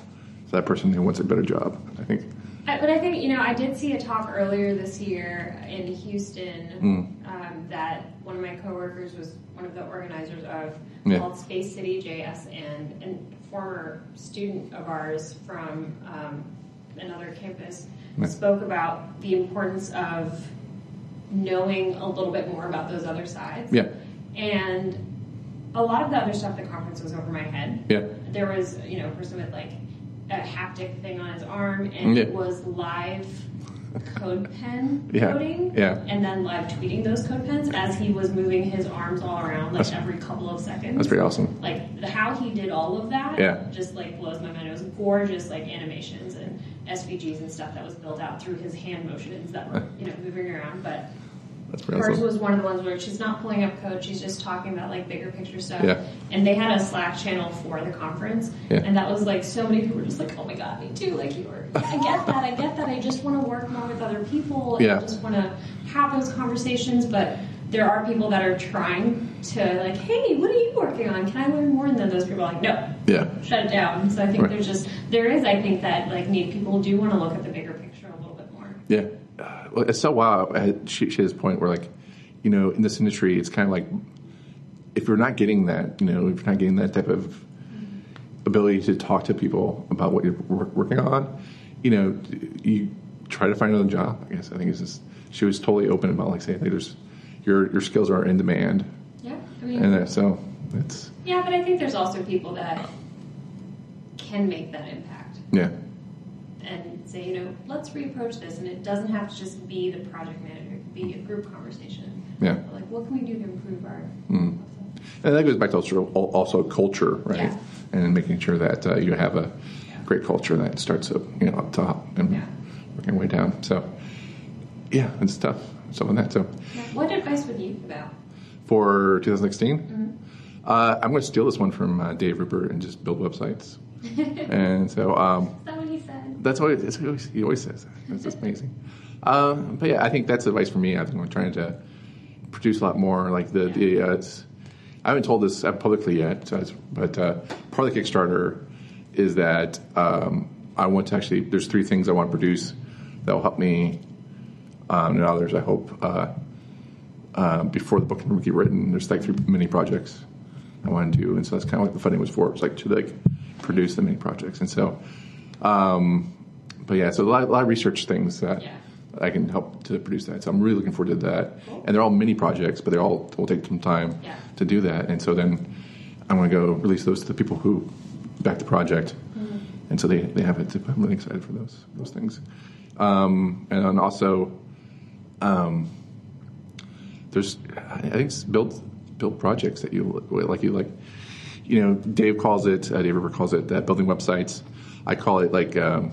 So that person who wants a better job. I think. But I think you know I did see a talk earlier this year in Houston Hmm. um, that one of my coworkers was one of the organizers of Yeah. called Space City JS and and a former student of ours from um, another campus Yeah. spoke about the importance of knowing a little bit more about those other sides. Yeah. And a lot of the other stuff at the conference was over my head Yeah. there was you know a person with like a haptic thing on his arm and it was live code pen Yeah. coding Yeah. and then live tweeting those CodePens as he was moving his arms all around like That's- every couple of seconds That's pretty awesome. like how he did all of that Yeah. just like blows my mind it was gorgeous like animations and svgs and stuff that was built out through his hand motions that were you know moving around but Hers awesome. was one of the ones where she's not pulling up code, she's just talking about like bigger picture stuff. Yeah. And they had a Slack channel for the conference, Yeah. and that was like so many people were just like, "Oh my god, me too!" Like you were, I get that, I get that. I just want to work more with other people. Yeah. I just want to have those conversations, but there are people that are trying to like, "Hey, what are you working on? Can I learn more?" And then those people are like, "No, Yeah. shut it down." So I think Right. there's just there is, I think that like need people do want to look at the bigger picture a little bit more. Yeah. Uh, well, it's so wild. I- She, she has a point where, like, you know, in this industry, it's kind of like if you're not getting that, you know, if you're not getting that type of ability to talk to people about what you're working on, you know, you try to find another job. I guess I think it's just she was totally open about like saying, like, there's your your skills are in demand, Yeah, I mean, and uh, so it's Yeah, but I think there's also people that can make that impact yeah, and say, you know, let's reapproach this, and it doesn't have to just be the project manager; it could be a group conversation. yeah. Like, what can we do to improve our? Mm. and that goes back to also, also culture, right? Yeah. And making sure that uh, you have a great culture that starts up, you know, up top and Yeah. working way down. So, yeah, it's tough. Stuff like that. So, What advice would you give out? for 2016, uh, I'm going to steal this one from uh, Dave Rupert and just build websites. and so, um, Is that what he said? that's what he always, he always says. That's just amazing. Um, but yeah, I think that's advice for me. I think I'm trying to produce a lot more. Like the, the uh, it's, I haven't told this uh, publicly yet, so it's, but uh, part of the Kickstarter is that um, I want to actually. There's three things I want to produce that will help me um, and others. I hope uh, uh, before the book can get written. There's like three mini projects I want to do, and so that's kind of what the funding was for. It's like to like produce the mini projects, and so. Um, but yeah, so a lot, a lot of research things that Yeah. I can help to produce that. So I'm really looking forward to that. And they're all mini projects, but they all will take some time Yeah. to do that. And so then I'm going to go release those to the people who back the project, Mm-hmm. and so they, they have it. I'm really excited for those those things. Um, and then also, um, there's I think it's build build projects that you like you like. You know, Dave calls it. Uh, Dave Rupert calls it uh, building websites. I call it like um,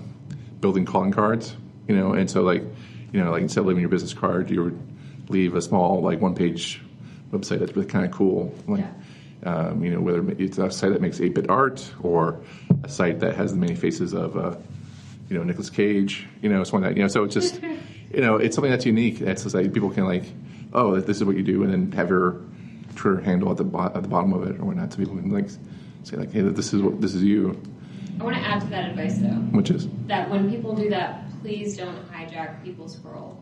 building calling cards. You know, and so like you know, like instead of leaving your business card, you would leave a small like one page website that's really kind of cool. Like, um, you know, whether it's a site that makes 8-bit art or a site that has the many faces of, uh, you know, Nicolas Cage, you know, something like that. You know, so it's just, you know, it's something that's unique. That's just like people can like, oh, this is what you do, and then have your Twitter handle at the bo- at the bottom of it or whatnot, so people can like say like, hey, this is what this is you, I want to add to that advice though. which is That when people do that, please don't hijack people's scroll.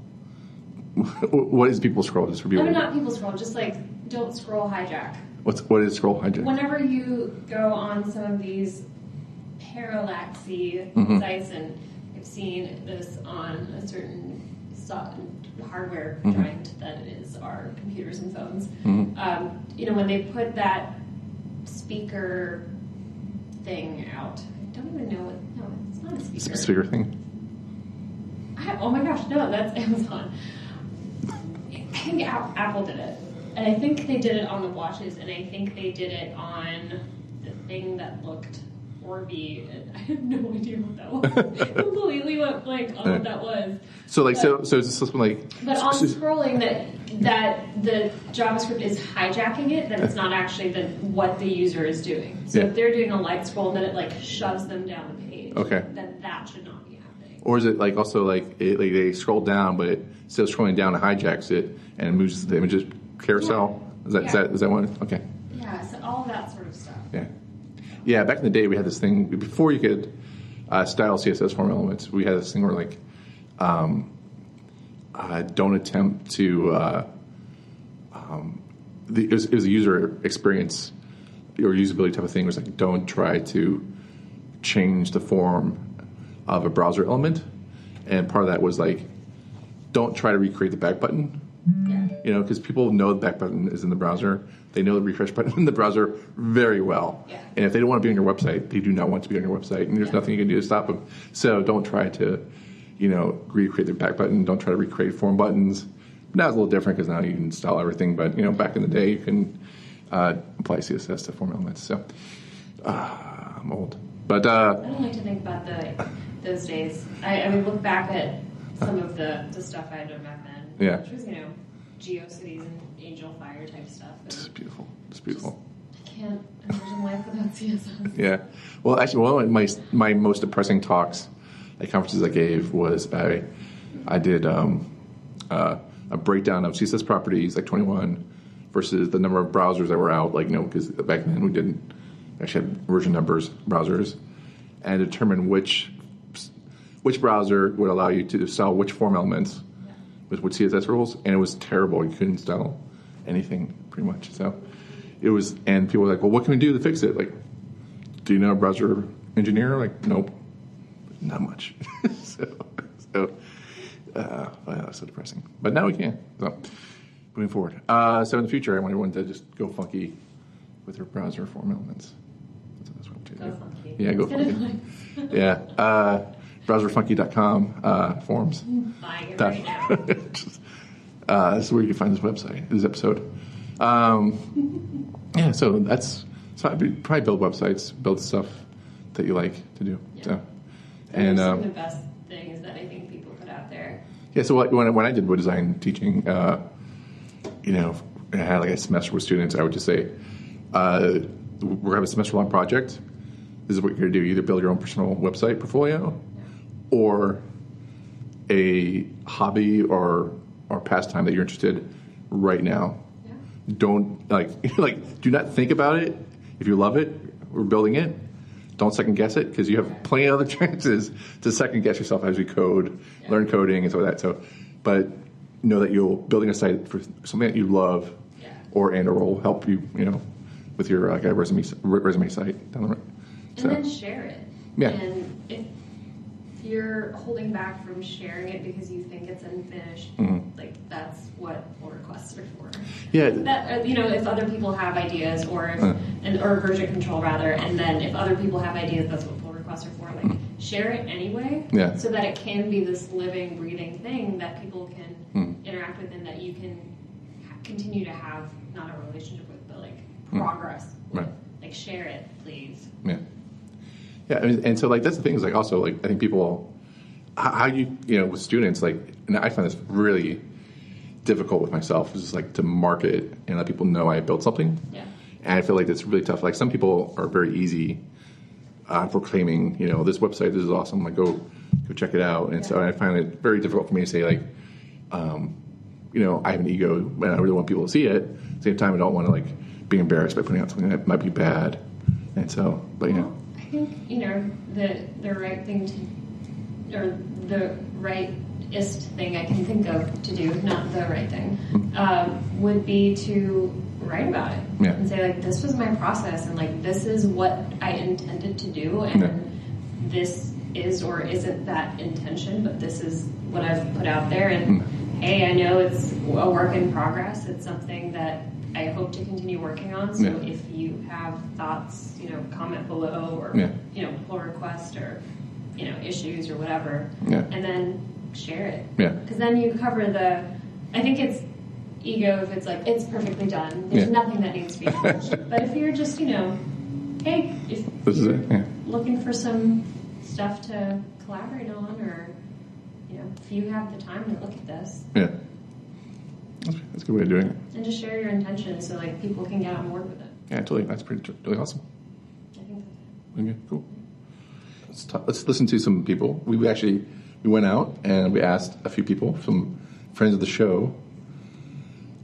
what is people scroll just for people. mean, not people scroll, just like don't scroll hijack. What's what is scroll hijack? Whenever you go on some of these parallaxy Mhm. sites, and I've seen this on a certain hardware Mhm. giant that is our computers and phones. Mhm. Um, you know, when they put that speaker thing out, I don't even know what. No, it's not a speaker. Speaker thing. I, oh my gosh, no, that's Amazon. I think Apple did it. And I think they did it on the watches, and I think they did it on the thing that looked Orby. And I have no idea what that was. Completely went blank on what that was. So like so so is this something like But on so- scrolling, that that the JavaScript is hijacking it, that it's not actually the, what the user is doing. So Yeah. if they're doing a light scroll, then it like shoves them down the page. Okay. Then that should not be happening. Or is it like also like, it, like they scroll down, but it, instead of scrolling down, it hijacks it and moves the images carousel? Is that, is Yeah. that is that one? Okay, Yeah, so all that sort of stuff. yeah, yeah. Back in the day, we had this thing before you could uh, style CSS form elements. We had this thing where like, um, uh, don't attempt to. Uh, um, the, it, was, it was a user experience or usability type of thing. It was like, don't try to change the form of a browser element, and part of that was like, don't try to recreate the back button. Yeah. You know, because people know the back button is in the browser. They know the refresh button in the browser very well. Yeah. And if they don't want to be on your website, they do not want to be on your website, and there's Yeah. nothing you can do to stop them. So don't try to, you know, recreate the back button. Don't try to recreate form buttons. Now it's a little different because now you can style everything. But you know, back in the day, you can uh, apply CSS to form elements. So uh, I'm old, but uh, I don't like to think about the those days. I, I mean, look back at some of the, the stuff I had done back then. Yeah. Which was, you know, GeoCities and Angelfire type stuff. it's beautiful. It's beautiful. I can't imagine life without CSS. Yeah. Well, actually, one of my my most depressing talks at conferences I gave was I I did um, uh, a breakdown of CSS properties like 21 versus the number of browsers that were out. Like you know, because back then we didn't actually have version numbers browsers, and determine which which browser would allow you to style which form elements. With, with CSS rules, and it was terrible. You couldn't style anything pretty much. So it was, and people were like, "Well, what can we do to fix it?" Like, do you know a browser engineer? Like, nope, not much. so, so uh, well, that's so depressing. But now we can. So moving forward. Uh, so in the future, I want everyone to just go funky with their browser form elements. That's, what I'm Go doing. funky. Yeah, go funky. Yeah. Uh, browserfunky.com uh, forms. Buying it right now. uh, this is where you can find this website, this episode. Um, Yeah, so that's so I'd be, probably build websites, build stuff that you like to do. Yeah. So, And um, the best things that I think people put out there. Yeah, so what- when I, when I did web design teaching, uh, you know, I had like a semester with students. I would just say, uh, we're have a semester long project. This is what you're gonna do: either build your own personal website portfolio, or a hobby or or pastime that you're interested right now. Yeah. Don't like like do not think about it. If you love it, we're building it. Don't second guess it because you have plenty of other chances to second guess yourself as you code, learn coding and so that. So, but know that you're building a site for something that you love, Yeah. or and or will help you, you know, with your uh, like a resume resume site down the road. And then share it. Yeah. And you're holding back from sharing it because you think it's unfinished, Mm-hmm. like that's what pull requests are for. yeah, That uh, you know, if other people have ideas, or if, Uh. and or version control rather, and then if other people have ideas, that's what pull requests are for. Like share it anyway, Mm-hmm. Yeah. so that it can be this living, breathing thing that people can Mm. interact with, and that you can continue to have not a relationship with, but like Mm. progress. with. Right. Like share it, please. Yeah, yeah, I mean, and so like that's the thing is like also like I think people how, how you you know with students like and I find this really difficult with myself is just like to market and let people know I built something. Yeah. And I feel like it's really tough. Like some people are very easy uh, proclaiming, you know, this website this is awesome. Like go go check it out. And so I find it very difficult for me to say like, um, you know, I have an ego and I really want people to see it. At the same time, I don't want to like be embarrassed by putting out something that might be bad. And so, but you know, think you know the the right thing to, or the rightest thing I can think of to do, not the right thing, um, would be to write about it Yeah. and say like this was my process and like this is what I intended to do and Yeah. this is or isn't that intention, but this is what I've put out there and. Hey, I know it's a work in progress. It's something that I hope to continue working on. So Yeah. if you have thoughts, you know, comment below or Yeah. you know, pull request or you know, issues or whatever. Yeah. And then share it. Yeah. Because then you cover the I think it's ego if it's like it's perfectly done. There's Yeah. nothing that needs to be changed. but if you're just, you know, hey, if This is it, yeah. looking for some stuff to collaborate on or you know, if you have the time to look at this yeah, that's, that's a good way of doing it. and just share your intentions so like people can get on board with it. Yeah, totally. That's pretty really awesome. I think that's Okay, cool. Let's talk, let's listen to some people. We actually we went out and we asked a few people, some friends of the show,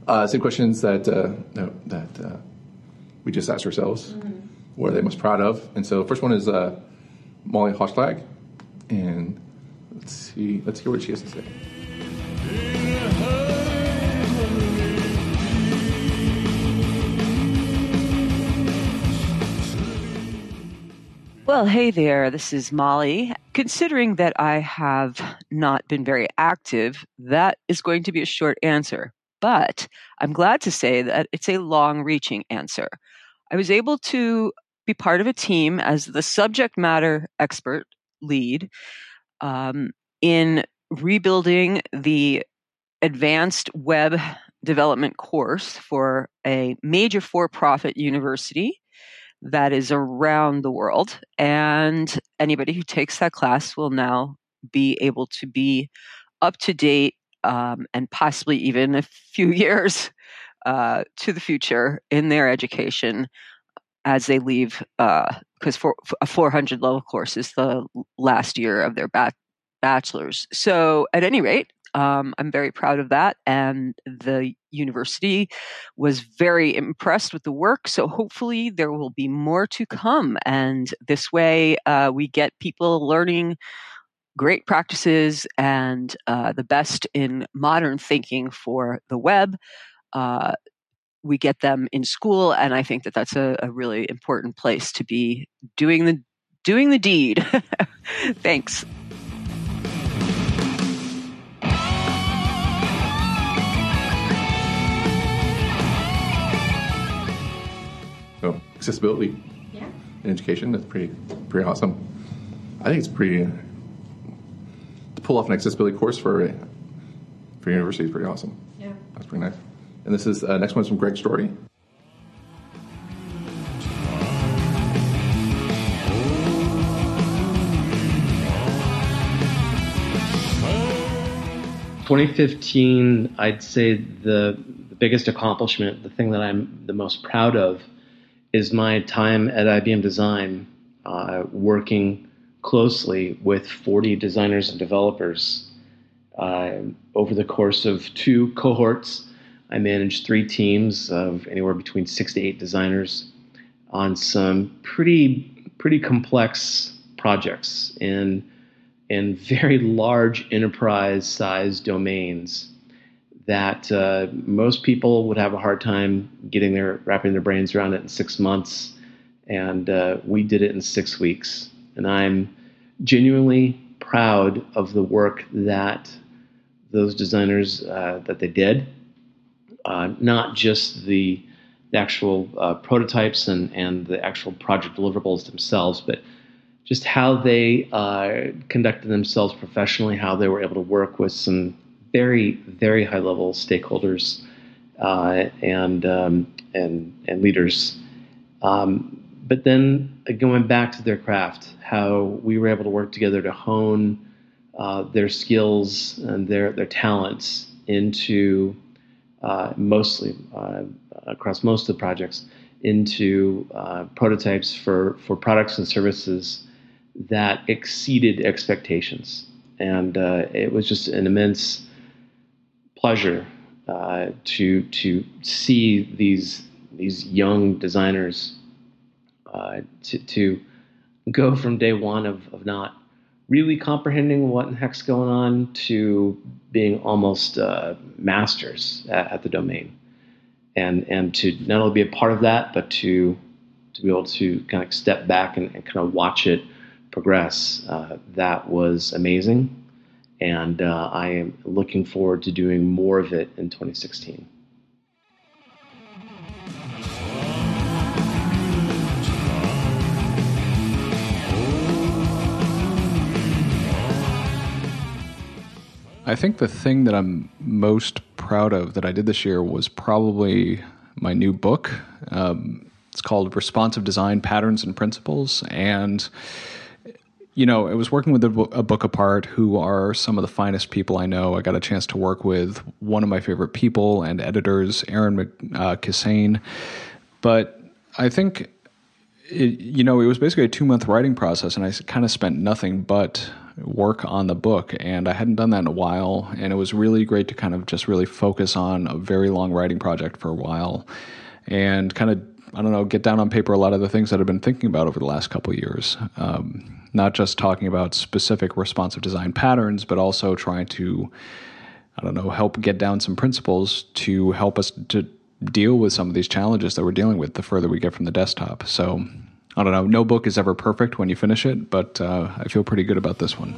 uh, some questions that uh, no, that uh, we just asked ourselves. What are they most proud of? And so, first one is uh, Molly Holzschlag, and let's see, let's hear what she has to say. Well, hey there, this is Molly. Considering that I have not been very active, that is going to be a short answer. But I'm glad to say that it's a long reaching answer. I was able to be part of a team as the subject matter expert lead um, in rebuilding the advanced web development course for a major for profit university that is around the world. And anybody who takes that class will now be able to be up to date um, and possibly even a few years uh, to the future in their education as they leave, because for, a 400 level course is the last year of their ba- bachelor's. So, at any rate, um, I'm very proud of that. And the university was very impressed with the work. So hopefully there will be more to come. And this way uh, we get people learning great practices and uh, the best in modern thinking for the web. Uh, we get them in school, and I think that that's a, a really important place to be doing the doing the deed. Thanks. accessibility yeah. in education. That's pretty pretty awesome. I think it's pretty to pull off an accessibility course for a, for university is pretty awesome. Yeah, that's pretty nice. And this is uh, next is from Greg Storey. Twenty fifteen, I'd say the biggest accomplishment, the thing that I'm the most proud of, is my time at IBM Design, uh, working closely with 40 designers and developers uh, over the course of two cohorts. I managed three teams of anywhere between six to eight designers on some pretty pretty complex projects in in very large enterprise size domains that uh, most people would have a hard time getting their wrapping their brains around it in six months, and uh, we did it in six weeks. And I'm genuinely proud of the work that those designers uh, that they did, uh, not just the, the actual uh, prototypes and, and the actual project deliverables themselves, but just how they uh, conducted themselves professionally, how they were able to work with some very, very high level stakeholders uh, and, um, and, and leaders. Um, but then uh, going back to their craft, how we were able to work together to hone uh, their skills and their, their talents into uh, mostly uh, across most of the projects into uh, prototypes for, for products and services that exceeded expectations. And it was just an immense pleasure uh, to to see these these young designers uh, to, to go from day one of, of not really comprehending what the heck's going on to being almost uh, masters at, at, the domain, and and to not only be a part of that, but to to be able to kind of step back and, and kind of watch it progress. Uh, that was amazing, and uh, I am looking forward to doing more of it in 2016. I think the thing that I'm most proud of that I did this year was probably my new book. Um, it's called Responsive Design Patterns and Principles. And you know, I was working with a, a, book apart who are some of the finest people I know. I got a chance to work with one of my favorite people and editors, Aaron uh, But I think, it, you know, it was basically a two month writing process, and I kind of spent nothing but work on the book. And I hadn't done that in a while. And it was really great to kind of just really focus on a very long writing project for a while and kind of I don't know, get down on paper a lot of the things that I've been thinking about over the last couple years. Um, not just talking about specific responsive design patterns, but also trying to, I don't know, help get down some principles to help us to deal with some of these challenges that we're dealing with the further we get from the desktop. So, I don't know, no book is ever perfect when you finish it, but uh, I feel pretty good about this one.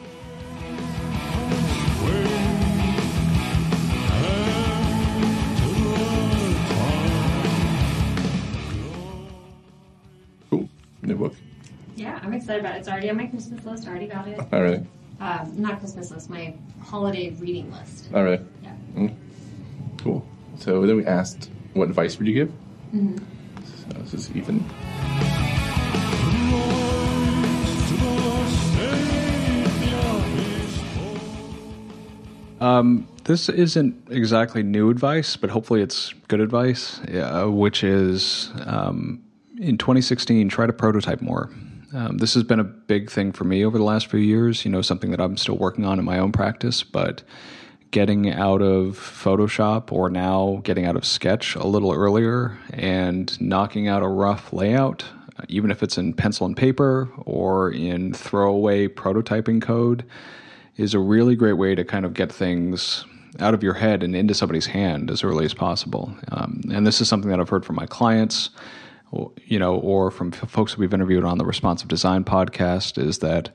Excited about it. It's already on my Christmas list. I already got it. All right. Um, not Christmas list, my holiday reading list. All right. Yeah. Mm. Cool. So then we asked, what advice would you give? Mm-hmm. So this is Ethan. Um, this isn't exactly new advice, but hopefully it's good advice, uh, which is um, in 2016, try to prototype more. Um, this has been a big thing for me over the last few years, you know, something that I'm still working on in my own practice, but getting out of Photoshop or now getting out of Sketch a little earlier and knocking out a rough layout, even if it's in pencil and paper or in throwaway prototyping code, is a really great way to kind of get things out of your head and into somebody's hand as early as possible. Um, and this is something that I've heard from my clients you know, or from folks that we've interviewed on the Responsive Design podcast, is that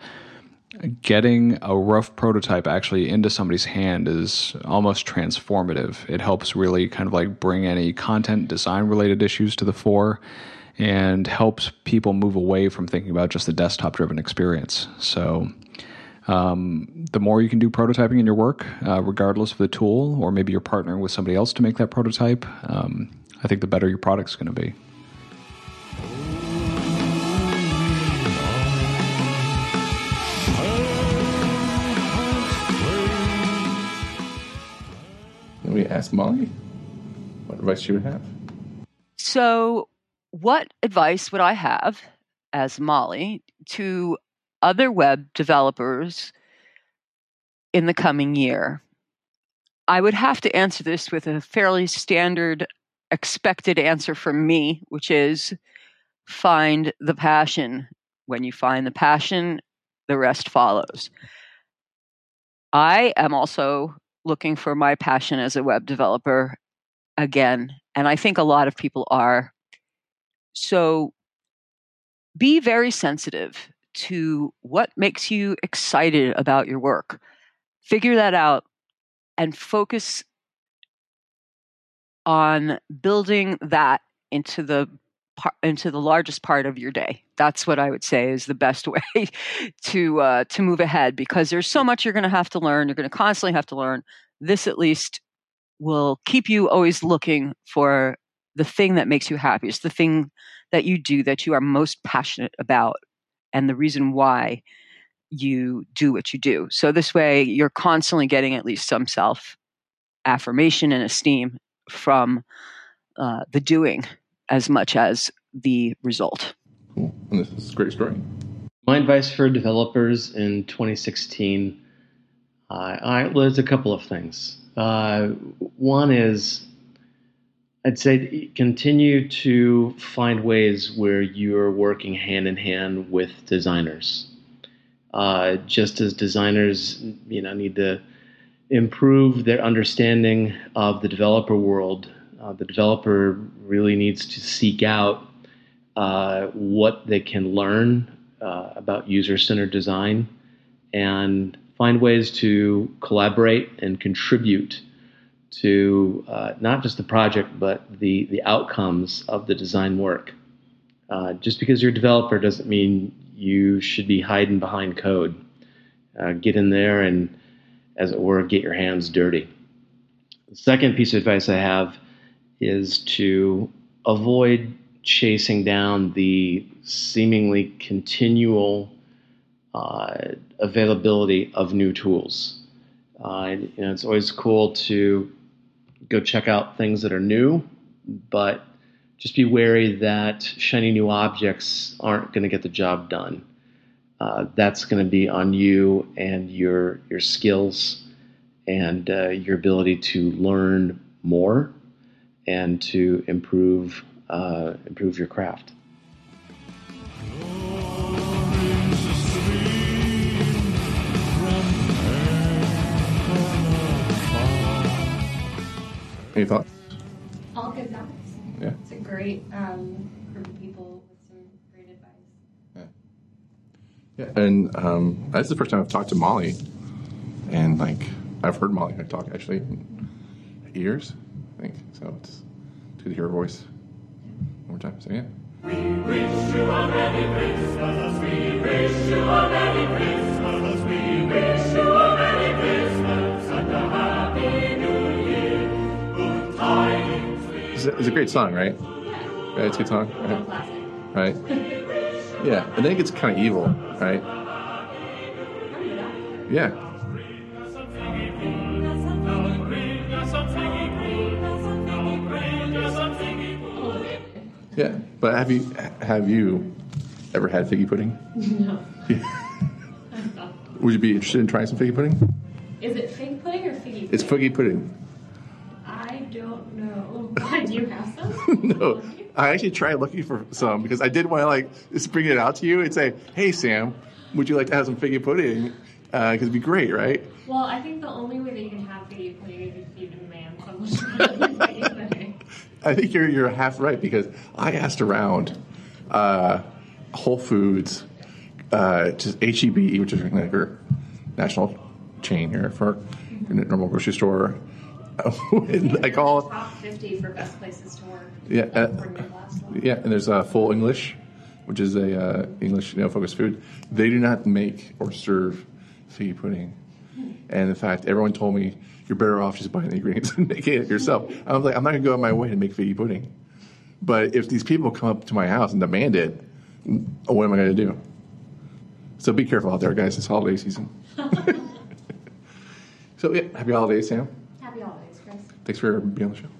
getting a rough prototype actually into somebody's hand is almost transformative. It helps really kind of like bring any content design related issues to the fore and helps people move away from thinking about just the desktop driven experience. So, um, the more you can do prototyping in your work, uh, regardless of the tool, or maybe you're partnering with somebody else to make that prototype, um, I think the better your product's going to be. Ask Molly what advice she would have. So, what advice would I have as Molly to other web developers in the coming year? I would have to answer this with a fairly standard expected answer from me, which is find the passion. When you find the passion, the rest follows. I am also looking for my passion as a web developer again, and I think a lot of people are. So be very sensitive to what makes you excited about your work. Figure that out and focus on building that into the into the largest part of your day. That's what I would say is the best way to uh, to move ahead because there's so much you're going to have to learn. You're going to constantly have to learn. This at least will keep you always looking for the thing that makes you happy. It's the thing that you do that you are most passionate about, and the reason why you do what you do. So this way, you're constantly getting at least some self affirmation and esteem from uh, the doing as much as the result. Cool. And this is a great story. My advice for developers in 2016, uh, I, well, there's a couple of things. Uh, one is I'd say continue to find ways where you're working hand in hand with designers. Uh, just as designers, you know, need to improve their understanding of the developer world uh, the developer really needs to seek out uh, what they can learn uh, about user centered design and find ways to collaborate and contribute to uh, not just the project but the, the outcomes of the design work. Uh, just because you're a developer doesn't mean you should be hiding behind code. Uh, get in there and, as it were, get your hands dirty. The second piece of advice I have is to avoid chasing down the seemingly continual uh, availability of new tools. Uh, you know, it's always cool to go check out things that are new, but just be wary that shiny new objects aren't going to get the job done. Uh, that's going to be on you and your your skills and uh, your ability to learn more and to improve uh, improve your craft. Any thoughts? All good thoughts. Yeah. It's a great um, group of people with some great advice. Yeah. Yeah, And um, that's the first time I've talked to Molly, and like I've heard Molly talk actually in years, I think. So it's good to hear her voice one more time. So yeah. We wish you a Merry Christmas. We wish you a Merry Christmas. We wish you a Merry Christmas and a Happy New Year. Good tidings we It's a, it's a great song, right? Yeah. Yeah, it's a good song. Right. right? Yeah, and then it gets kind of evil, right? Yeah. But have you have you ever had figgy pudding? No. Would you be interested in trying some figgy pudding? Is it fig pudding or figgy pudding? It's figgy pudding. I don't know. Do you have some? no, I actually tried looking for some because I did want to like just bring it out to you and say, "Hey, Sam, would you like to have some figgy pudding? Uh, because it'd be great, right?" Well, I think the only way that you can have figgy pudding is if you demand someone figgy pudding. I think you're you're half right because I asked around uh, Whole Foods, uh, just HEB, which is like national chain here for a normal grocery store. I call Top 50 for best places to work. Yeah, uh, According to Glassdoor. yeah, and there's uh, Full English, which is a uh, English you know focused food. They do not make or serve figgy pudding, and in fact, everyone told me you're better off just buying the ingredients and making it yourself. I was like, I'm not gonna go out of my way to make figgy pudding, but if these people come up to my house and demand it, what am I gonna do? So be careful out there, guys. It's holiday season. so yeah, happy holidays, Sam. Happy holidays, Chris. Thanks for being on the show.